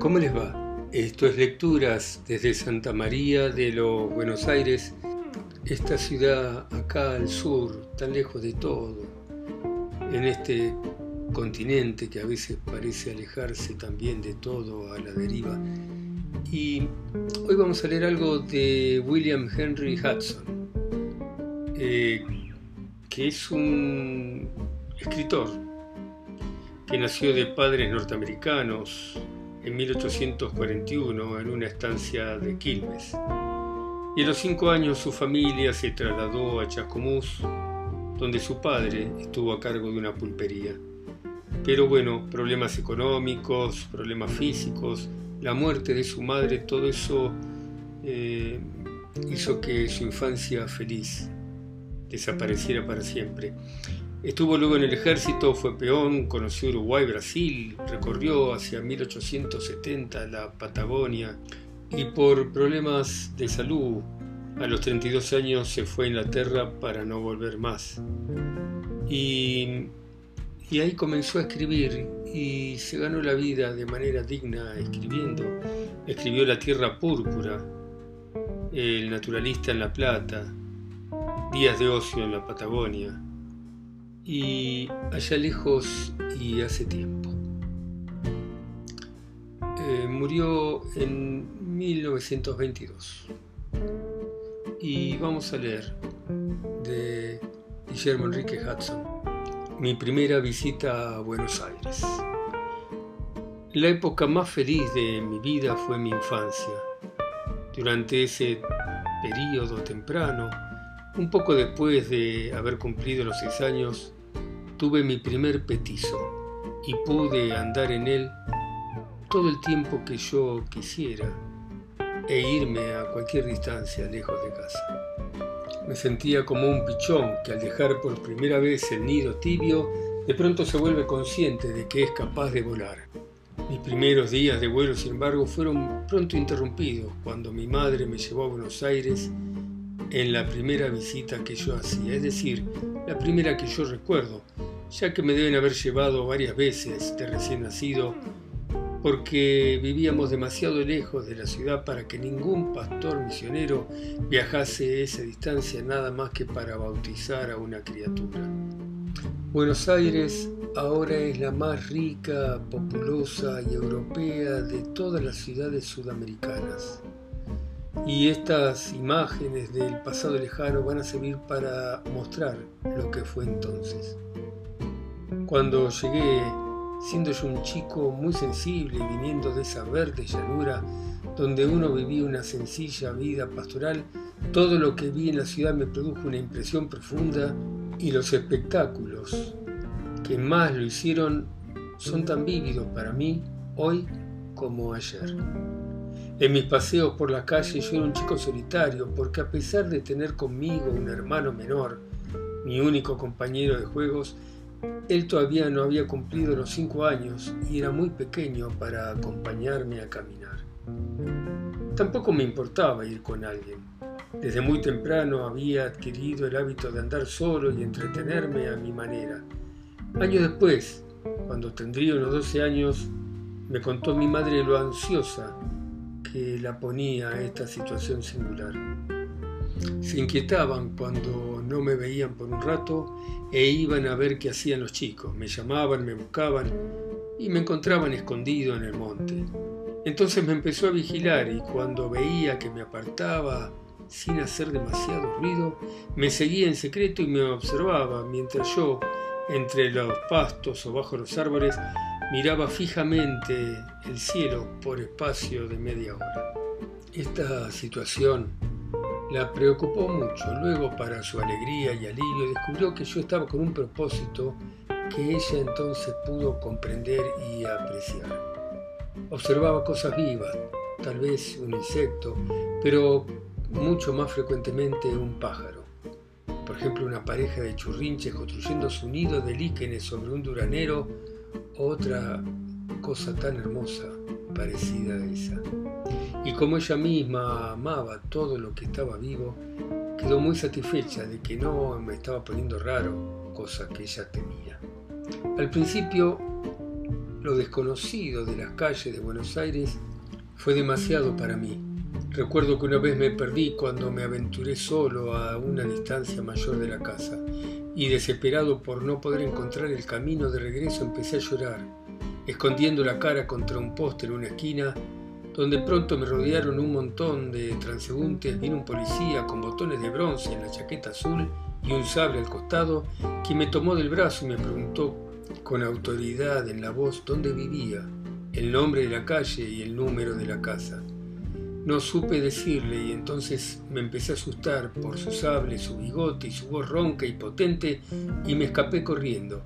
¿cómo les va? Esto es Lecturas desde Santa María de los Buenos Aires, esta ciudad acá al sur, tan lejos de todo, en este continente que a veces parece alejarse también de todo a la deriva. Y hoy vamos a leer algo de William Henry Hudson, eh, que es un escritor que nació de padres norteamericanos, en 1841 en una estancia de Quilmes. Y a los cinco años su familia se trasladó a Chascomús, donde su padre estuvo a cargo de una pulpería. Pero bueno, problemas económicos, problemas físicos, la muerte de su madre, todo eso eh, hizo que su infancia feliz desapareciera para siempre. Estuvo luego en el ejército, fue peón, conoció Uruguay, Brasil, recorrió hacia 1870 la Patagonia y por problemas de salud a los 32 años se fue a Inglaterra para no volver más. Y, y ahí comenzó a escribir y se ganó la vida de manera digna escribiendo. Escribió La Tierra Púrpura, El Naturalista en La Plata, Días de Ocio en la Patagonia y allá lejos y hace tiempo. Eh, murió en 1922 y vamos a leer de Guillermo Enrique Hudson mi primera visita a Buenos Aires. La época más feliz de mi vida fue mi infancia. Durante ese periodo temprano, un poco después de haber cumplido los seis años, tuve mi primer petizo y pude andar en él todo el tiempo que yo quisiera e irme a cualquier distancia lejos de casa. Me sentía como un pichón que al dejar por primera vez el nido tibio, de pronto se vuelve consciente de que es capaz de volar. Mis primeros días de vuelo, sin embargo, fueron pronto interrumpidos cuando mi madre me llevó a Buenos Aires en la primera visita que yo hacía, es decir, la primera que yo recuerdo, ya que me deben haber llevado varias veces de recién nacido, porque vivíamos demasiado lejos de la ciudad para que ningún pastor misionero viajase esa distancia nada más que para bautizar a una criatura. Buenos Aires ahora es la más rica, populosa y europea de todas las ciudades sudamericanas. Y estas imágenes del pasado lejano van a servir para mostrar lo que fue entonces. Cuando llegué, siendo yo un chico muy sensible, viniendo de esa verde llanura donde uno vivía una sencilla vida pastoral, todo lo que vi en la ciudad me produjo una impresión profunda y los espectáculos que más lo hicieron son tan vívidos para mí hoy como ayer. En mis paseos por la calle yo era un chico solitario porque a pesar de tener conmigo un hermano menor, mi único compañero de juegos, él todavía no había cumplido los cinco años y era muy pequeño para acompañarme a caminar. Tampoco me importaba ir con alguien. Desde muy temprano había adquirido el hábito de andar solo y entretenerme a mi manera. Años después, cuando tendría unos 12 años, me contó mi madre lo ansiosa que la ponía a esta situación singular. Se inquietaban cuando no me veían por un rato e iban a ver qué hacían los chicos. Me llamaban, me buscaban y me encontraban escondido en el monte. Entonces me empezó a vigilar y cuando veía que me apartaba sin hacer demasiado ruido, me seguía en secreto y me observaba mientras yo, entre los pastos o bajo los árboles, miraba fijamente el cielo por espacio de media hora. Esta situación la preocupó mucho. Luego, para su alegría y alivio, descubrió que yo estaba con un propósito que ella entonces pudo comprender y apreciar. Observaba cosas vivas, tal vez un insecto, pero mucho más frecuentemente un pájaro. Por ejemplo, una pareja de churrinches construyendo su nido de líquenes sobre un duranero, otra cosa tan hermosa parecida a esa. Y como ella misma amaba todo lo que estaba vivo, quedó muy satisfecha de que no me estaba poniendo raro, cosa que ella temía. Al principio lo desconocido de las calles de Buenos Aires fue demasiado para mí. Recuerdo que una vez me perdí cuando me aventuré solo a una distancia mayor de la casa y desesperado por no poder encontrar el camino de regreso empecé a llorar, escondiendo la cara contra un poste en una esquina donde pronto me rodearon un montón de transeúntes, vino un policía con botones de bronce en la chaqueta azul y un sable al costado, quien me tomó del brazo y me preguntó con autoridad en la voz dónde vivía, el nombre de la calle y el número de la casa. No supe decirle y entonces me empecé a asustar por su sable, su bigote y su voz ronca y potente y me escapé corriendo.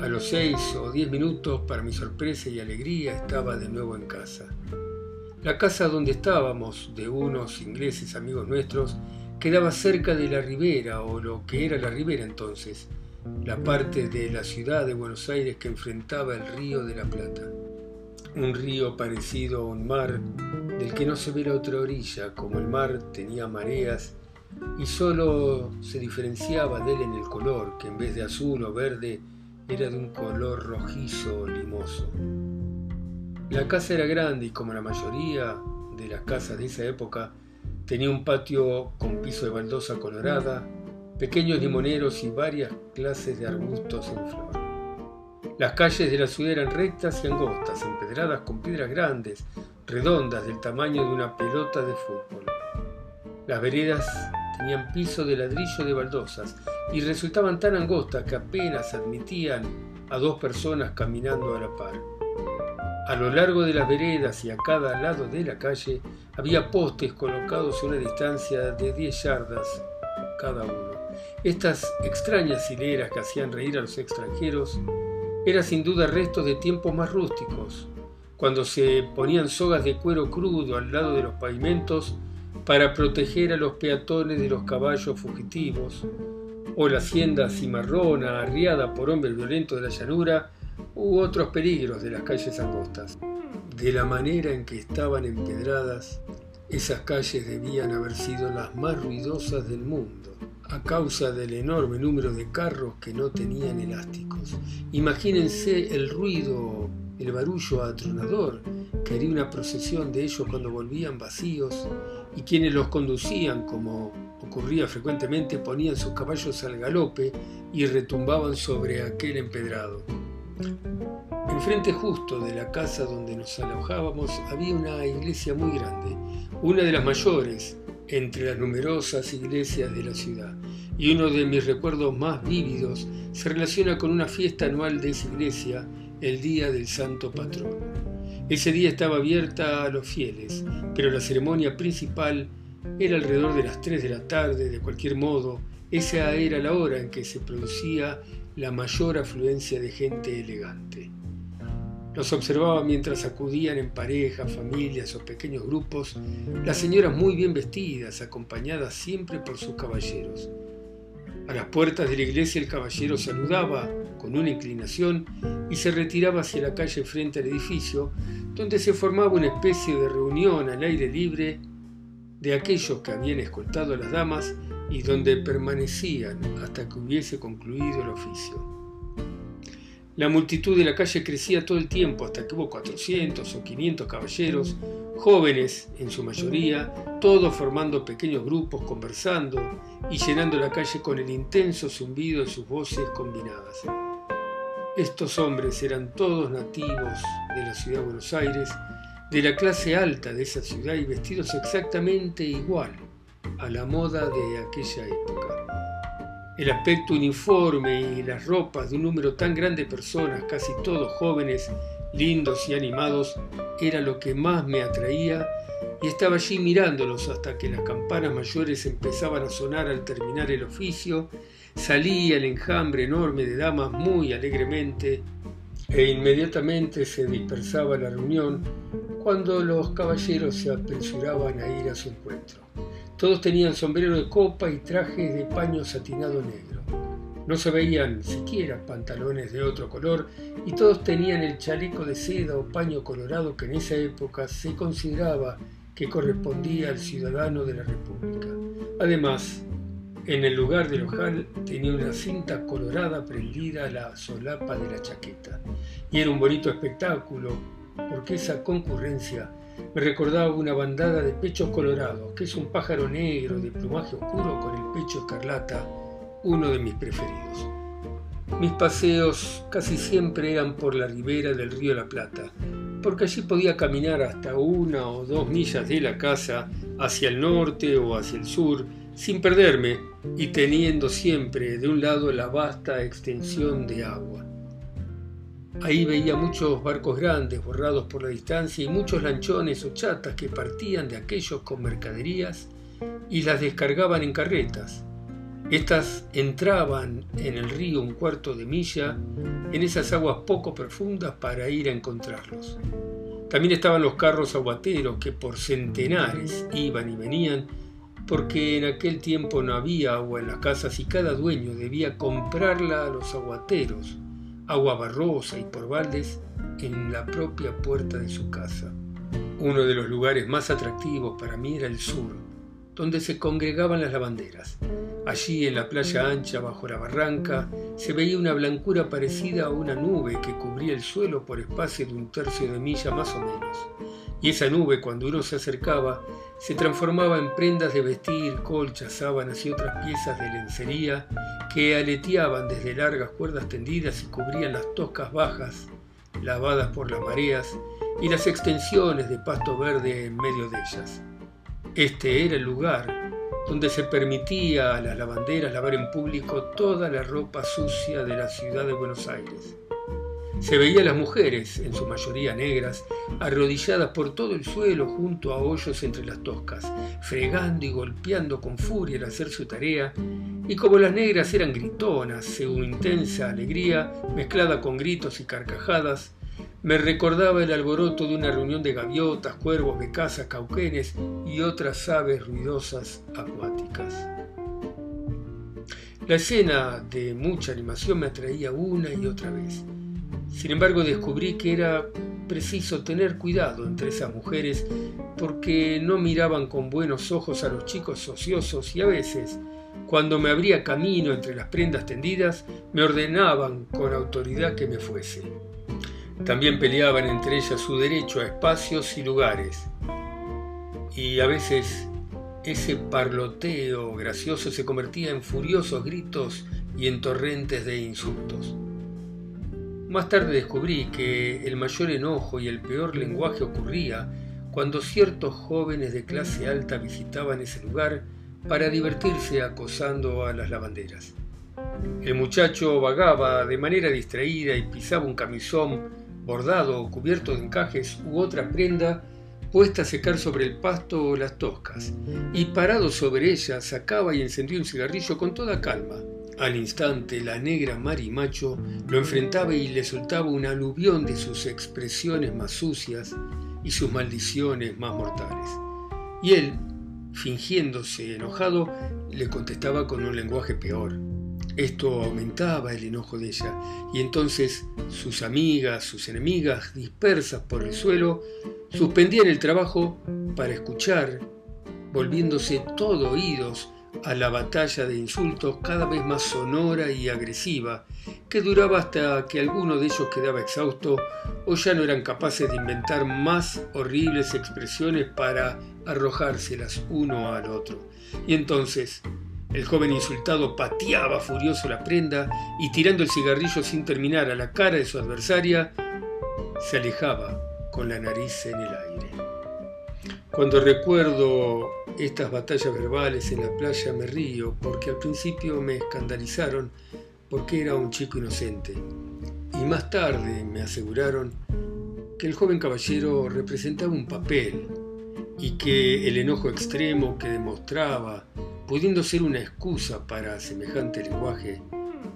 A los seis o diez minutos, para mi sorpresa y alegría, estaba de nuevo en casa. La casa donde estábamos, de unos ingleses amigos nuestros, quedaba cerca de la ribera, o lo que era la ribera entonces, la parte de la ciudad de Buenos Aires que enfrentaba el río de la Plata. Un río parecido a un mar del que no se ve la otra orilla, como el mar tenía mareas y solo se diferenciaba de él en el color, que en vez de azul o verde era de un color rojizo o limoso. La casa era grande y como la mayoría de las casas de esa época, Tenía un patio con piso de baldosa colorada, pequeños limoneros y varias clases de arbustos en flor. Las calles de la ciudad eran rectas y angostas, empedradas con piedras grandes, redondas del tamaño de una pelota de fútbol. Las veredas tenían piso de ladrillo de baldosas y resultaban tan angostas que apenas admitían a dos personas caminando a la par. A lo largo de las veredas y a cada lado de la calle había postes colocados a una distancia de 10 yardas cada uno. Estas extrañas hileras que hacían reír a los extranjeros eran sin duda restos de tiempos más rústicos, cuando se ponían sogas de cuero crudo al lado de los pavimentos para proteger a los peatones de los caballos fugitivos, o la hacienda cimarrona arriada por hombres violentos de la llanura u otros peligros de las calles angostas. De la manera en que estaban empedradas, esas calles debían haber sido las más ruidosas del mundo, a causa del enorme número de carros que no tenían elásticos. Imagínense el ruido, el barullo atronador que haría una procesión de ellos cuando volvían vacíos y quienes los conducían, como ocurría frecuentemente, ponían sus caballos al galope y retumbaban sobre aquel empedrado. Enfrente justo de la casa donde nos alojábamos había una iglesia muy grande, una de las mayores entre las numerosas iglesias de la ciudad, y uno de mis recuerdos más vívidos se relaciona con una fiesta anual de esa iglesia, el Día del Santo Patrono. Ese día estaba abierta a los fieles, pero la ceremonia principal era alrededor de las 3 de la tarde, de cualquier modo, esa era la hora en que se producía la mayor afluencia de gente elegante. Los observaba mientras acudían en parejas, familias o pequeños grupos las señoras muy bien vestidas, acompañadas siempre por sus caballeros. A las puertas de la iglesia el caballero saludaba con una inclinación y se retiraba hacia la calle frente al edificio, donde se formaba una especie de reunión al aire libre de aquellos que habían escoltado a las damas y donde permanecían hasta que hubiese concluido el oficio. La multitud de la calle crecía todo el tiempo hasta que hubo 400 o 500 caballeros, jóvenes en su mayoría, todos formando pequeños grupos, conversando y llenando la calle con el intenso zumbido de sus voces combinadas. Estos hombres eran todos nativos de la ciudad de Buenos Aires, de la clase alta de esa ciudad y vestidos exactamente igual a la moda de aquella época. El aspecto uniforme y las ropas de un número tan grande de personas, casi todos jóvenes, lindos y animados, era lo que más me atraía y estaba allí mirándolos hasta que las campanas mayores empezaban a sonar al terminar el oficio, salía el enjambre enorme de damas muy alegremente e inmediatamente se dispersaba la reunión cuando los caballeros se apresuraban a ir a su encuentro. Todos tenían sombrero de copa y trajes de paño satinado negro. No se veían siquiera pantalones de otro color y todos tenían el chaleco de seda o paño colorado que en esa época se consideraba que correspondía al ciudadano de la República. Además, En el lugar del ojal tenía una cinta colorada prendida a la solapa de la chaqueta. Y era un bonito espectáculo, porque esa concurrencia me recordaba una bandada de pechos colorados, que es un pájaro negro de plumaje oscuro con el pecho escarlata, uno de mis preferidos. Mis paseos casi siempre eran por la ribera del río La Plata, porque allí podía caminar hasta una o dos millas de la casa hacia el norte o hacia el sur, sin perderme y teniendo siempre de un lado la vasta extensión de agua. Ahí veía muchos barcos grandes borrados por la distancia y muchos lanchones o chatas que partían de aquellos con mercaderías y las descargaban en carretas. Estas entraban en el río un cuarto de milla en esas aguas poco profundas para ir a encontrarlos. También estaban los carros aguateros que por centenares iban y venían porque en aquel tiempo no había agua en las casas y cada dueño debía comprarla a los aguateros agua barrosa y por baldes en la propia puerta de su casa. Uno de los lugares más atractivos para mí era el sur, donde se congregaban las lavanderas. Allí en la playa ancha bajo la barranca se veía una blancura parecida a una nube que cubría el suelo por espacio de un tercio de milla más o menos. Y esa nube cuando uno se acercaba se transformaba en prendas de vestir, colchas, sábanas y otras piezas de lencería que aleteaban desde largas cuerdas tendidas y cubrían las toscas bajas, lavadas por las mareas, y las extensiones de pasto verde en medio de ellas. Este era el lugar donde se permitía a las lavanderas lavar en público toda la ropa sucia de la ciudad de Buenos Aires. Se veía a las mujeres, en su mayoría negras, arrodilladas por todo el suelo junto a hoyos entre las toscas, fregando y golpeando con furia al hacer su tarea, y como las negras eran gritonas, según intensa alegría, mezclada con gritos y carcajadas, me recordaba el alboroto de una reunión de gaviotas, cuervos, becasas, cauquenes y otras aves ruidosas acuáticas. La escena de mucha animación me atraía una y otra vez. Sin embargo, descubrí que era preciso tener cuidado entre esas mujeres porque no miraban con buenos ojos a los chicos ociosos y a veces, cuando me abría camino entre las prendas tendidas, me ordenaban con autoridad que me fuese. También peleaban entre ellas su derecho a espacios y lugares. Y a veces ese parloteo gracioso se convertía en furiosos gritos y en torrentes de insultos. Más tarde descubrí que el mayor enojo y el peor lenguaje ocurría cuando ciertos jóvenes de clase alta visitaban ese lugar para divertirse acosando a las lavanderas. El muchacho vagaba de manera distraída y pisaba un camisón bordado o cubierto de encajes u otra prenda puesta a secar sobre el pasto o las toscas, y parado sobre ella sacaba y encendía un cigarrillo con toda calma, al instante, la negra marimacho lo enfrentaba y le soltaba un aluvión de sus expresiones más sucias y sus maldiciones más mortales. Y él, fingiéndose enojado, le contestaba con un lenguaje peor. Esto aumentaba el enojo de ella, y entonces sus amigas, sus enemigas, dispersas por el suelo, suspendían el trabajo para escuchar, volviéndose todo oídos a la batalla de insultos cada vez más sonora y agresiva, que duraba hasta que alguno de ellos quedaba exhausto o ya no eran capaces de inventar más horribles expresiones para arrojárselas uno al otro. Y entonces el joven insultado pateaba furioso la prenda y tirando el cigarrillo sin terminar a la cara de su adversaria, se alejaba con la nariz en el aire. Cuando recuerdo estas batallas verbales en la playa me río porque al principio me escandalizaron porque era un chico inocente. Y más tarde me aseguraron que el joven caballero representaba un papel y que el enojo extremo que demostraba, pudiendo ser una excusa para semejante lenguaje,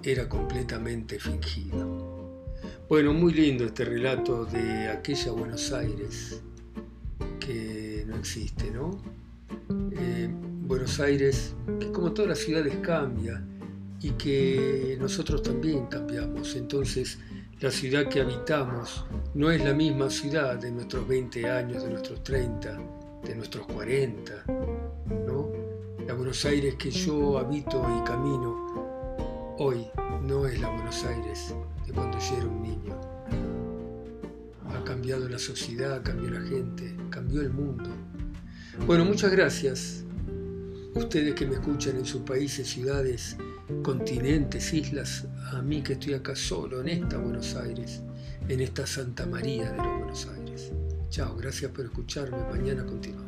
era completamente fingido. Bueno, muy lindo este relato de aquella Buenos Aires que no existe, ¿no? Eh, Buenos Aires, que como todas las ciudades cambia y que nosotros también cambiamos. Entonces, la ciudad que habitamos no es la misma ciudad de nuestros 20 años, de nuestros 30, de nuestros 40, ¿no? La Buenos Aires que yo habito y camino hoy no es la Buenos Aires de cuando yo era un niño. Ha cambiado la sociedad, cambió la gente, cambió el mundo. Bueno, muchas gracias. Ustedes que me escuchan en sus países, ciudades, continentes, islas, a mí que estoy acá solo en esta Buenos Aires, en esta Santa María de los Buenos Aires. Chao, gracias por escucharme. Mañana continuamos.